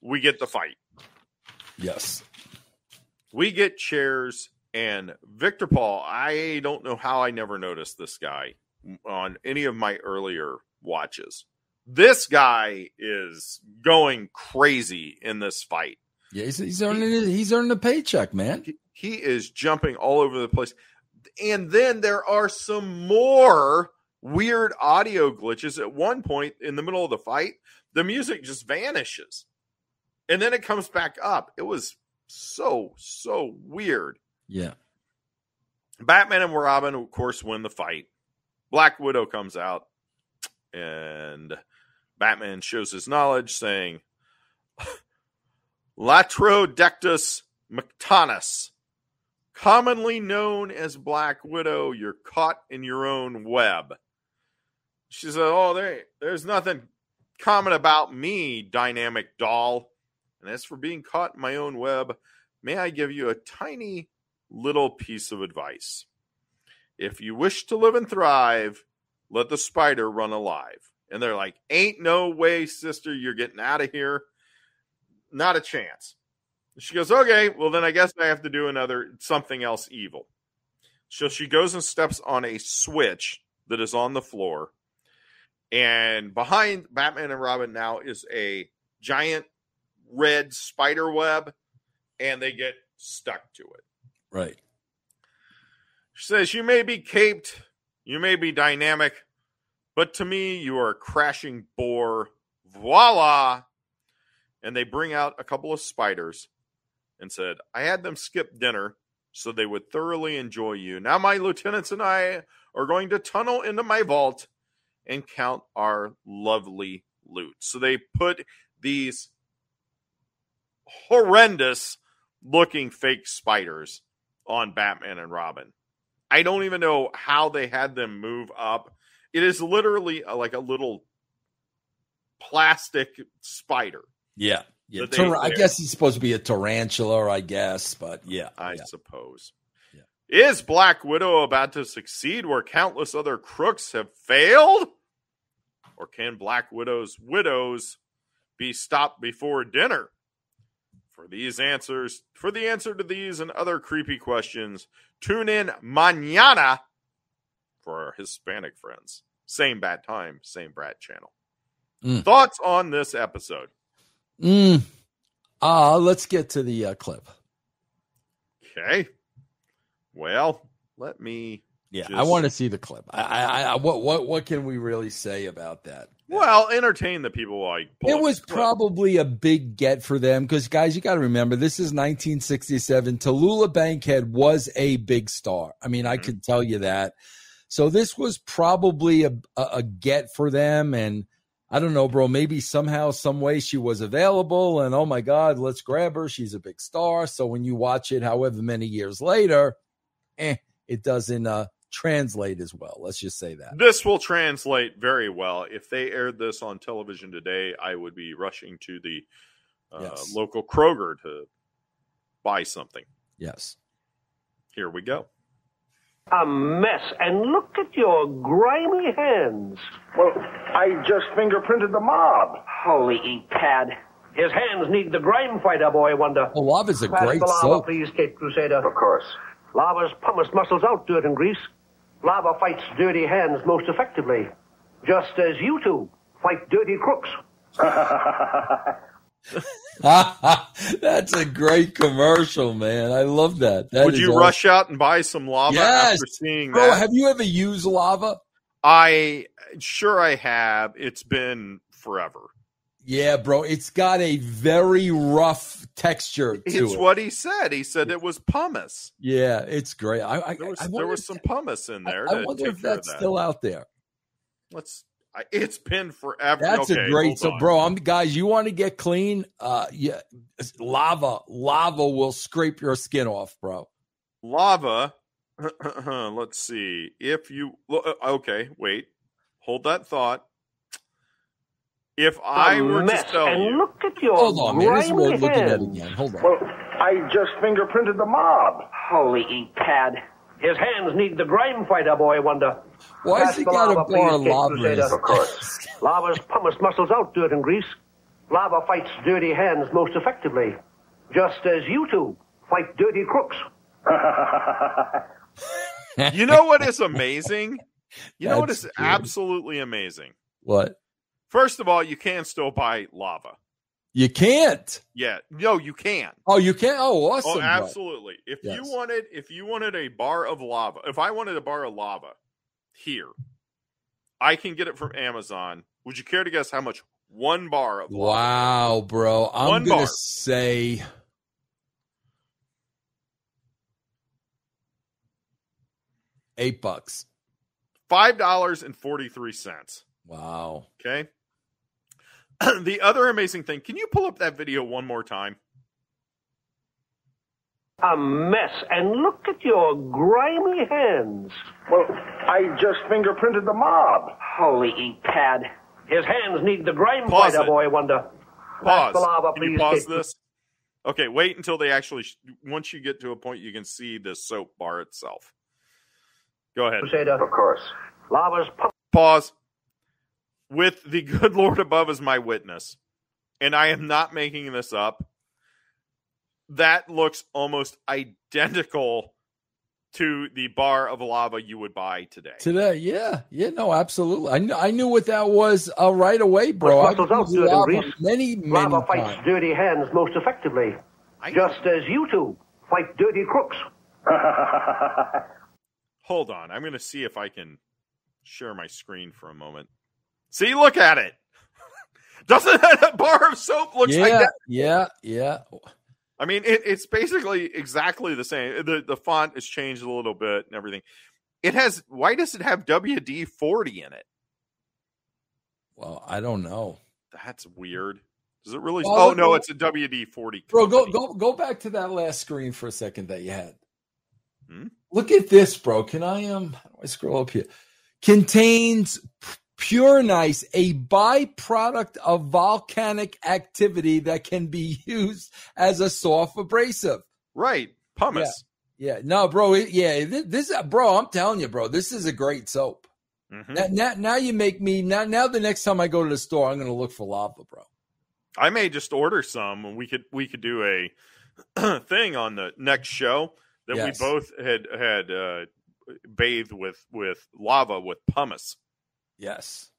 we get the fight Yes. we get chairs and Victor Paul. I don't know how I never noticed this guy on any of my earlier watches. This guy is going crazy in this fight. Yeah, he's, he's earning he's earning a paycheck, man. He, he is jumping all over the place. And then there are some more weird audio glitches. At one point in the middle of the fight, the music just vanishes. And then it comes back up. It was so, so weird. Yeah. Batman and Robin, of course, win the fight. Black Widow comes out, and Batman shows his knowledge, saying, <laughs> Latrodectus Mactanus, commonly known as Black Widow, you're caught in your own web. She said, Oh, there, there's nothing common about me, dynamic doll. And as for being caught in my own web, may I give you a tiny little piece of advice. If you wish to live and thrive, let the spider run alive. And they're like, Ain't no way, sister, you're getting out of here. Not a chance. She goes, Okay, well, then I guess I have to do another something else evil. So she goes and steps on a switch that is on the floor. And behind Batman and Robin now is a giant red spider web, and they get stuck to it. Right. She says, You may be caped, you may be dynamic, but to me, you are a crashing bore. Voila! And they bring out a couple of spiders and said, I had them skip dinner so they would thoroughly enjoy you. Now, my lieutenants and I are going to tunnel into my vault and count our lovely loot. So they put these horrendous looking fake spiders on Batman and Robin. I don't even know how they had them move up. It is literally a, like a little plastic spider, Yeah. Yeah. Tar- I guess he's supposed to be a tarantula, I guess, but yeah. I yeah. suppose. Yeah. Is Black Widow about to succeed where countless other crooks have failed? Or can Black Widow's widows be stopped before dinner? For these answers, for the answer to these and other creepy questions, tune in mañana for our Hispanic friends. Same bad time, same Brat channel. Mm. Thoughts on this episode? Mm. Uh, let's get to the uh, clip. Okay. Well, let me Yeah, I want to see the clip. I, I, I, what, what, what can we really say about that? Well, entertain the people like It was probably a big get for them because, guys, you got to remember this is 1967. Tallulah Bankhead was a big star. I mean, I Mhm. can tell you that. So this was probably a, a, a get for them, and I don't know, bro. Maybe somehow, some way, she was available, and oh my God, let's grab her. She's a big star. So when you watch it, however many years later, eh, it doesn't uh, translate as well. Let's just say that. This will translate very well. If they aired this on television today, I would be rushing to the uh, Yes. local Kroger to buy something. Yes. Here we go. A mess, and look at your grimy hands. Well, I just fingerprinted the mob. Holy ink pad. His hands need the grime fighter, boy I wonder. Well, Lava's a Pass great the lava, soap. please, Caped Crusader. Of course. Lava's pumice muscles out dirt and grease. Lava fights dirty hands most effectively. Just as you two fight dirty crooks. <laughs> That's a great commercial, man. I love that. That Would you awesome. rush out and buy some lava Yes. after seeing Bro, that? have you ever used lava? I sure I have. It's been forever. Yeah, bro. It's got a very rough texture to It's it. what he said. He said it was pumice. yeah, it's great. I, I, There was I there was some that- pumice in there. I, wonder if that's that. still out there. Let's. I, it's been forever. That's okay, a great. So, on. bro, I'm guys. You want to get clean? Uh, yeah, lava, lava will scrape your skin off, bro. lava. <clears throat> Let's see. If you uh, okay, wait, hold that thought. If I a were mess, to tell and you, look at your Hold on, man. This is worth looking at hands. again. Hold on. Well, I just fingerprinted the mob. Holy ink pad. His hands need the grime fighter, boy wonder. Why has he the got a lava, bar of please, lava? in Crusader. his- Of course. <laughs> Lava's pumice muscles out dirt and grease. Lava fights dirty hands most effectively. Just as you two fight dirty crooks. you know what is amazing? You know what is That's absolutely amazing? What? First of all, you can still buy lava. You can't. Yeah, no, you can. Oh, you can't. Oh, awesome. Oh, absolutely. If Yes. you wanted, if you wanted a bar of lava, if I wanted a bar of lava here, I can get it from Amazon. Would you care to guess how much one bar of lava? Wow, bro. I'm One gonna bar. say eight bucks. Five dollars and forty three cents. Wow. Okay. <clears throat> the other amazing thing, can you pull up that video one more time? A mess, and look at your grimy hands. Well, I just fingerprinted the mob. Holy ink pad. His hands need the grime Pause fighter, it. boy wonder. Pause. lava, Can you pause Kate this? Okay, wait until they actually. Sh- once you get to a point, you can see the soap bar itself. Go ahead. Crusader. Of course. Lava's pumice Pause. With the good Lord above as my witness, and I am not making this up. That looks almost identical to the bar of lava you would buy today. Today, yeah, yeah, no, absolutely. I knew, I knew what that was uh, right away, bro. Muscles I've out, used dude, and lava many, many Lava fights times. dirty hands most effectively. I- Just as you two fight dirty crooks. <laughs> Hold on. I'm going to see if I can share my screen for a moment. See, look at it. <laughs> Doesn't that bar of soap looks like that? yeah, yeah. I mean, it, it's basically exactly the same. The the font has changed a little bit and everything. It has. Why does it have WD forty in it? Well, I don't know, That's weird. Does it really? Well, oh look- no, it's a WD forty. bro. Go, go, go back to that last screen for a second that you had. Hmm? Look at this, bro. Can I um? How do I scroll up here? Contains pumice, a byproduct of volcanic activity that can be used as a soft abrasive. Right, pumice. Yeah, no, bro. It, yeah, this, this, bro. I'm telling you, bro. This is a great soap. Mhm. Now, now, now you make me now. Now the next time I go to the store, I'm going to look for lava, bro. I may just order some, and we could we could do a <clears throat> thing on the next show that Yes. we both had had uh, bathed with with lava with pumice. Yes,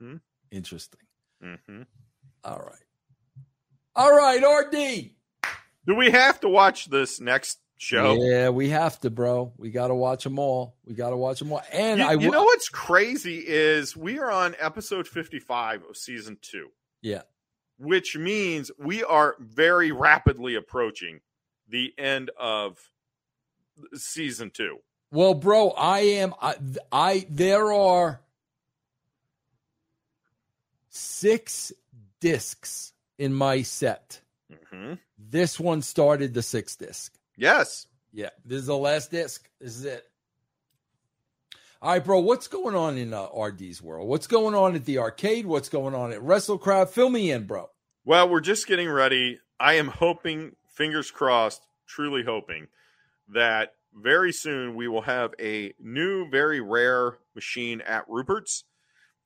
hmm interesting. hmm All right, all right, RD. Do we have to watch this next show. Yeah, we have to, bro. We got to watch them all. We got to watch them all. And You, I you know what's crazy is we are on episode 55 of season two, Yeah. which means we are very rapidly approaching the end of season two. Well, bro, I am. I, I there are six discs in my set. hmm This one started the sixth disc. Yes. Yeah, this is the last disc. This is it. All right, bro. What's going on in uh, RD's world? What's going on at the arcade? What's going on at WrestleCrap? Fill me in, bro. Well, we're just getting ready. I am hoping, fingers crossed, truly hoping that very soon we will have a new, very rare machine at Rupert's.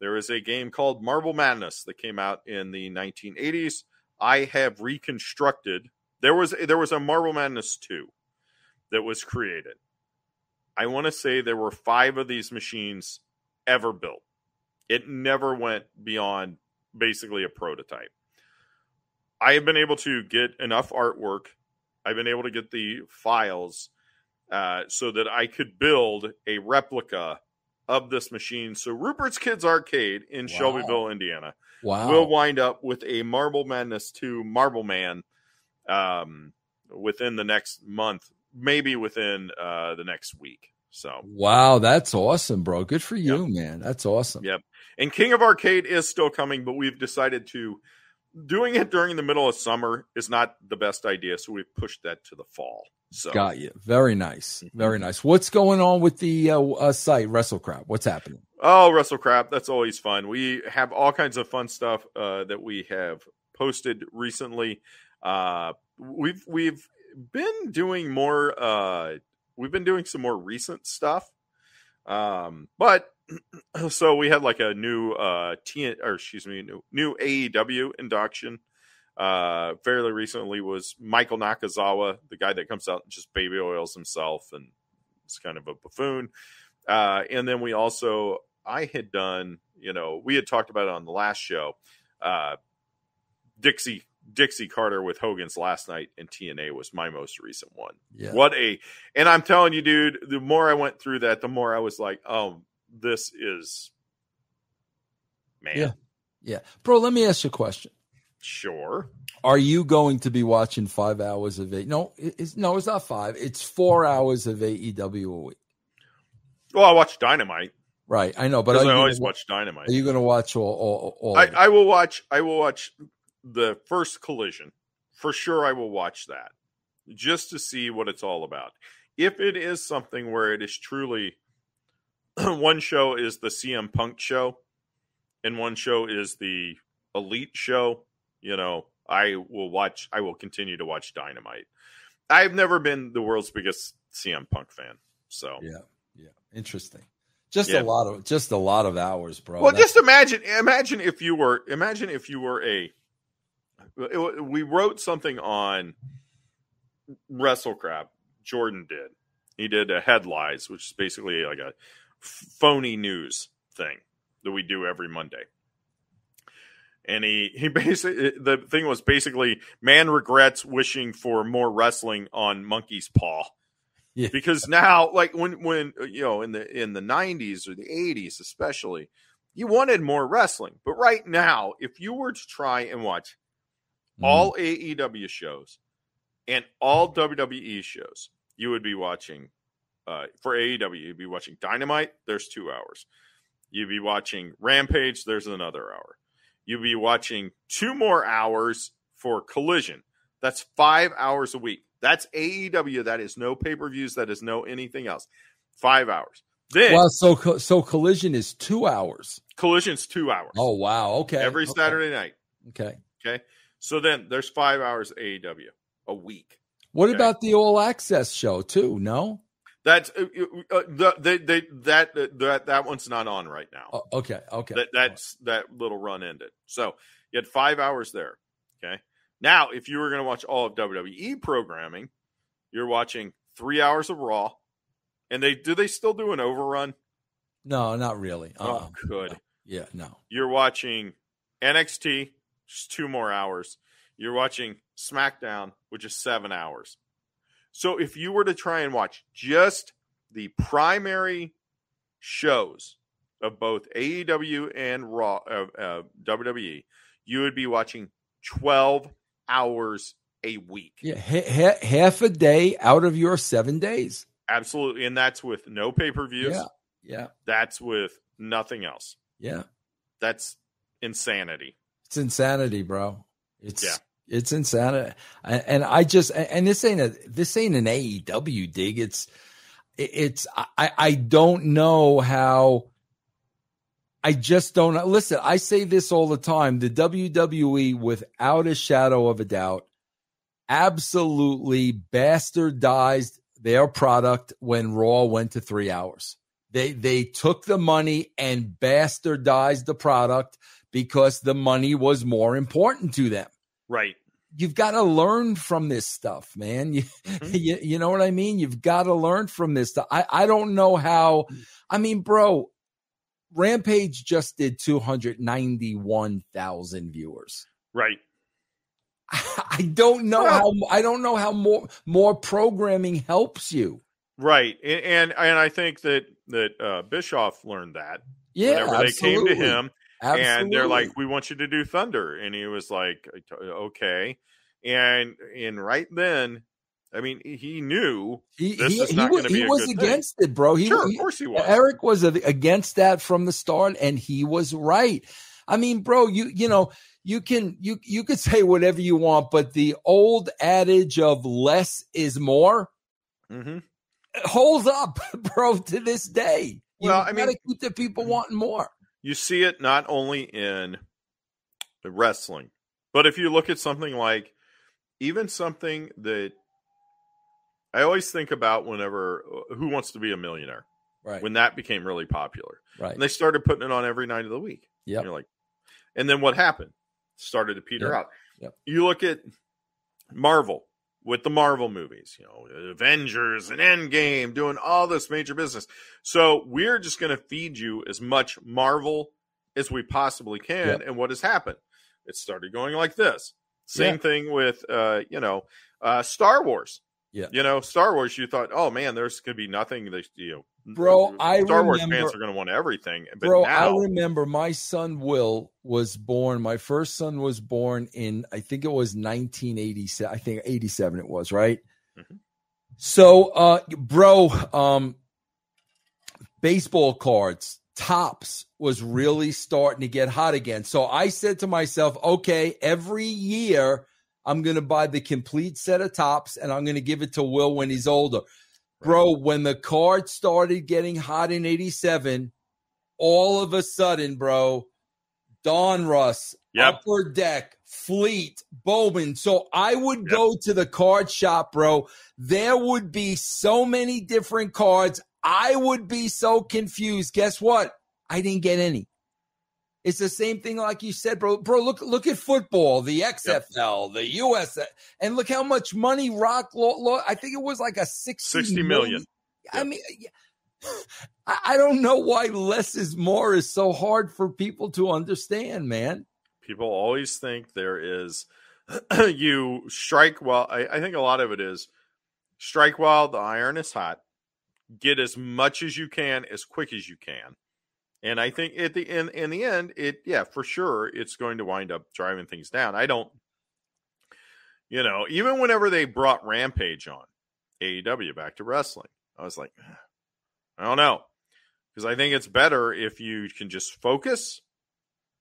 There is a game called Marble Madness that came out in the 1980s. I have reconstructed. There was there was a Marble Madness 2 that was created. I want to say there were 5 of these machines ever built. It never went beyond basically a prototype. I have been able to get enough artwork. I've been able to get the files uh, so that I could build a replica of this machine. So Rupert's Kids Arcade in Wow. Shelbyville, Indiana, Wow. will wind up with a Marble Madness 2 Marble Man um, within the next month, maybe within uh, the next week. So wow, that's awesome, bro. Good for you, man. That's awesome. Yep. And King of Arcade is still coming, but we've decided to doing it during the middle of summer is not the best idea, so we've pushed that to the fall. So Got you. Very nice. Mm-hmm. Very nice. What's going on with the uh, uh, site? What's happening? Oh, Wrestle Crap, that's always fun. We have all kinds of fun stuff uh, that we have posted recently. Uh, we've we've been doing more. Uh, we've been doing some more recent stuff. Um, but <clears throat> so we had like a new uh T or excuse me, new, new AEW induction. Uh, fairly recently was Michael Nakazawa, the guy that comes out and just baby oils himself and is kind of a buffoon. Uh, and then we also, I had done, you know, we had talked about it on the last show. Uh, Dixie Dixie Carter with Hogan's last night in TNA was my most recent one. Yeah. What a, and I'm telling you, dude, the more I went through that, the more I was like, oh, this is, man, Yeah. Yeah. Bro, let me ask you a question. sure. Are you going to be watching five hours of it? No, it's no, it's not five. It's four hours of AEW a week. Well, I watch Dynamite Right. I know, but I always gonna, watch Dynamite. are you going to watch all, all, all I. I will watch. I will watch the first collision for sure. I will watch that just to see what it's all about. If it is something where it is truly <clears throat> one show is the CM Punk show, and one show is the Elite show, you know, I will watch. I will continue to watch Dynamite. I've never been the world's biggest CM Punk fan, so yeah. Yeah. Interesting. Just Yeah. a lot of just a lot of hours, bro. Well, That's- just imagine, imagine if you were, imagine if you were a. We wrote something on WrestleCrap. Jordan did. He did a headlines, which is basically like a phony news thing that we do every Monday. And he he <laughs> basically the thing was basically man regrets wishing for more wrestling on Monkey's Paw Yeah. because now like when when you know in the in the 90s or the 80s especially you wanted more wrestling but right now if you were to try and watch Mm. all AEW shows and all WWE shows you would be watching uh for AEW you'd be watching Dynamite there's 2 hours you'd be watching Rampage there's another hour you'd be watching two more hours for Collision that's 5 hours a week that's AEW that is no pay-per-views that is no anything else 5 hours then Well, so so collision is two hours. Collision's 2 hours Oh wow. Okay. every Okay. Saturday night Okay. Okay. So then there's five hours of AEW a week. What Okay. about the all access show too? No. That's uh, uh, the, they, they, that that that one's not on right now. Oh, okay. Okay. That that's that little run ended. So you had five hours there. Okay. Now, if you were going to watch all of WWE programming, you're watching three hours of Raw, and they do they still do an overrun? no, not really. Uh-uh. Oh, good. Yeah. No. You're watching NXT, just two more hours. You're watching SmackDown, which is seven hours. So if you were to try and watch just the primary shows of both AEW and Raw, uh, uh, WWE, you would be watching 12 hours a week. Yeah, ha- ha- half a day out of your seven days. Absolutely. And that's with no pay per views. Yeah, yeah, That's with nothing else. yeah. That's insanity. It's insanity, bro. It's Yeah. it's insanity, and, I just and this ain't a this ain't an AEW dig. It's it's I I don't know how. I just don't know. Listen, I say this all the time. The WWE, without a shadow of a doubt, absolutely bastardized their product when Raw went to three hours. They they took the money and bastardized the product because the money was more important to them. Right. You've got to learn from this stuff, man. <laughs> You, Mhm. you, you know what I mean? You've got to learn from this stuff. I, I don't know how. I mean, bro, Rampage just did 291,000 viewers. Right. <laughs> I don't know how I don't know how more more programming helps you. Right. And and, and I think that that uh, Bischoff learned that Yeah, whenever they came to absolutely. and they're like, "We want you to do Thunder," and he was like, "Okay." And and right then, I mean, he knew. he, he, he was, he was good thing. against it, bro. He, sure, of course he was. Eric was against that from the start, and he was right. I mean, bro, you you know you can you you could <laughs> say whatever you want, but the old adage of less is more hmm holds up, <laughs> bro, to this day. You Well, I gotta mean- keep the people wanting more. You see it not only in the wrestling, but if you look at something like even something that I always think about whenever uh, Who Wants to Be a Millionaire Right, when that became really popular. right. And they started putting it on every night of the week. Yeah. You're like, and then what happened? Started to peter Yep. out. Yep. You look at Marvel with the Marvel movies, you know, Avengers and Endgame doing all this major business. So we're just going to feed you as much Marvel as we possibly can. Yep. And what has happened? It started going like this. Same Yeah. thing with, uh, you know, uh, Star Wars. Yeah. You know, Star Wars, you thought, oh man, there's going to be nothing that, you know, Bro, I Star Wars remember- fans are going to want everything. But Bro, now, I remember my son Will was born. My first son was born in, I think it was 1987. I think 87 it was, right? Mhm. So, uh, bro, um, baseball cards, Topps was really starting to get hot again. So I said to myself, okay, every year I'm going to buy the complete set of Topps and I'm going to give it to Will when he's older. Bro, when the card started getting hot in 87, all of a sudden, bro, Donruss, Yep. Upper Deck, Fleer, Bowman. So I would Yep. go to the card shop, bro. There would be so many different cards. I would be so confused. Guess what? I didn't get any. It's the same thing, like you said, bro. Bro, look look at football, the XFL, the US, and look how much money Rock. Lo- I think it was like a 60, 60 million. I mean, I, I don't know why less is more is so hard for people to understand, man. people always think there is <clears throat> you strike while I, I think a lot of it is strike while the iron is hot get as much as you can as quick as you can and i think at the in, in the end it yeah for sure it's going to wind up driving things down. I don't you know even whenever they brought rampage on aew back to wrestling i was like i don't know. Because i think it's better if you can just focus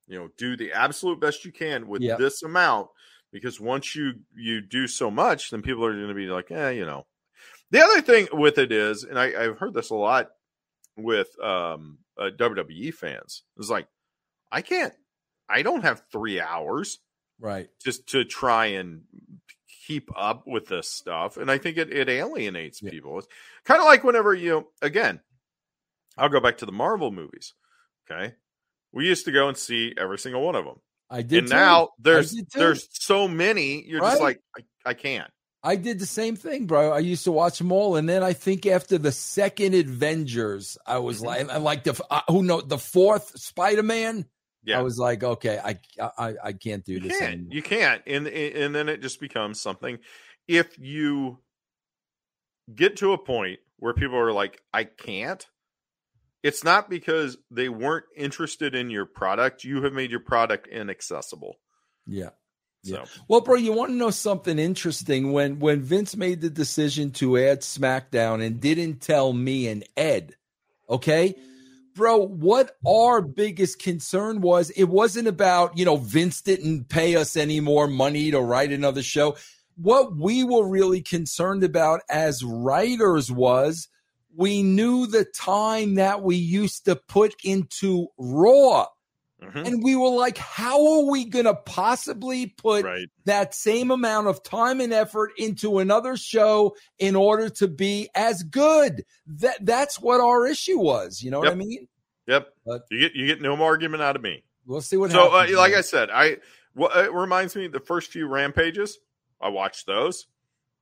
you know do the absolute best you can with Yep. this amount because once you you do so much then people are going to be like eh you know. The other thing with it is and I, i've heard this a lot with um uh, wwe fans it's like i can't i don't have three hours Right. just to try and keep up with this stuff and i think it, it alienates Yeah. people it's kind of like whenever you again i'll go back to the marvel movies okay we used to go and see every single one of them I did. and too. now there's there's so many you're just like I, I can't I did the same thing, bro. I used to watch them all, and then I think after the second Avengers, I was Mm-hmm. like, I like the uh, who know the fourth Spider Man. yeah I was like, okay, I I I can't do you this can't anymore. you can't and and then it just becomes something if you get to a point where people are like, I can't, it's not because they weren't interested in your product. You have made your product inaccessible. Yeah. So Well, bro, you want to know something interesting? When when Vince made the decision to add SmackDown and didn't tell me and Ed, okay? Bro, what our biggest concern was, it wasn't about, you know, Vince didn't pay us any more money to write another show. What we were really concerned about as writers was we knew the time that we used to put into Raw. Mhm, And we were like, how are we going to possibly put right. that same amount of time and effort into another show in order to be as good? That that's what our issue was. You know what I mean? Yep. But- you get you get no argument out of me. We'll see what so, uh, happens. like. I said, I well, it reminds me the first few rampages. I watched those,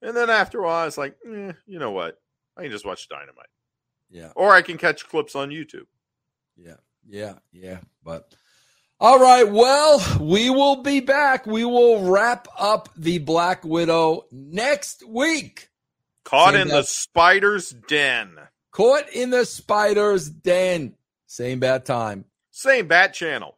and then after a while, it's like, eh, you know what? I can just watch Dynamite, yeah, or I can catch clips on YouTube. yeah, yeah, yeah. But all right, well, we will be back. We will wrap up the Black Widow next week. Caught Same in bad- the spider's den. Caught in the spider's den. Same bad time. Same bat channel.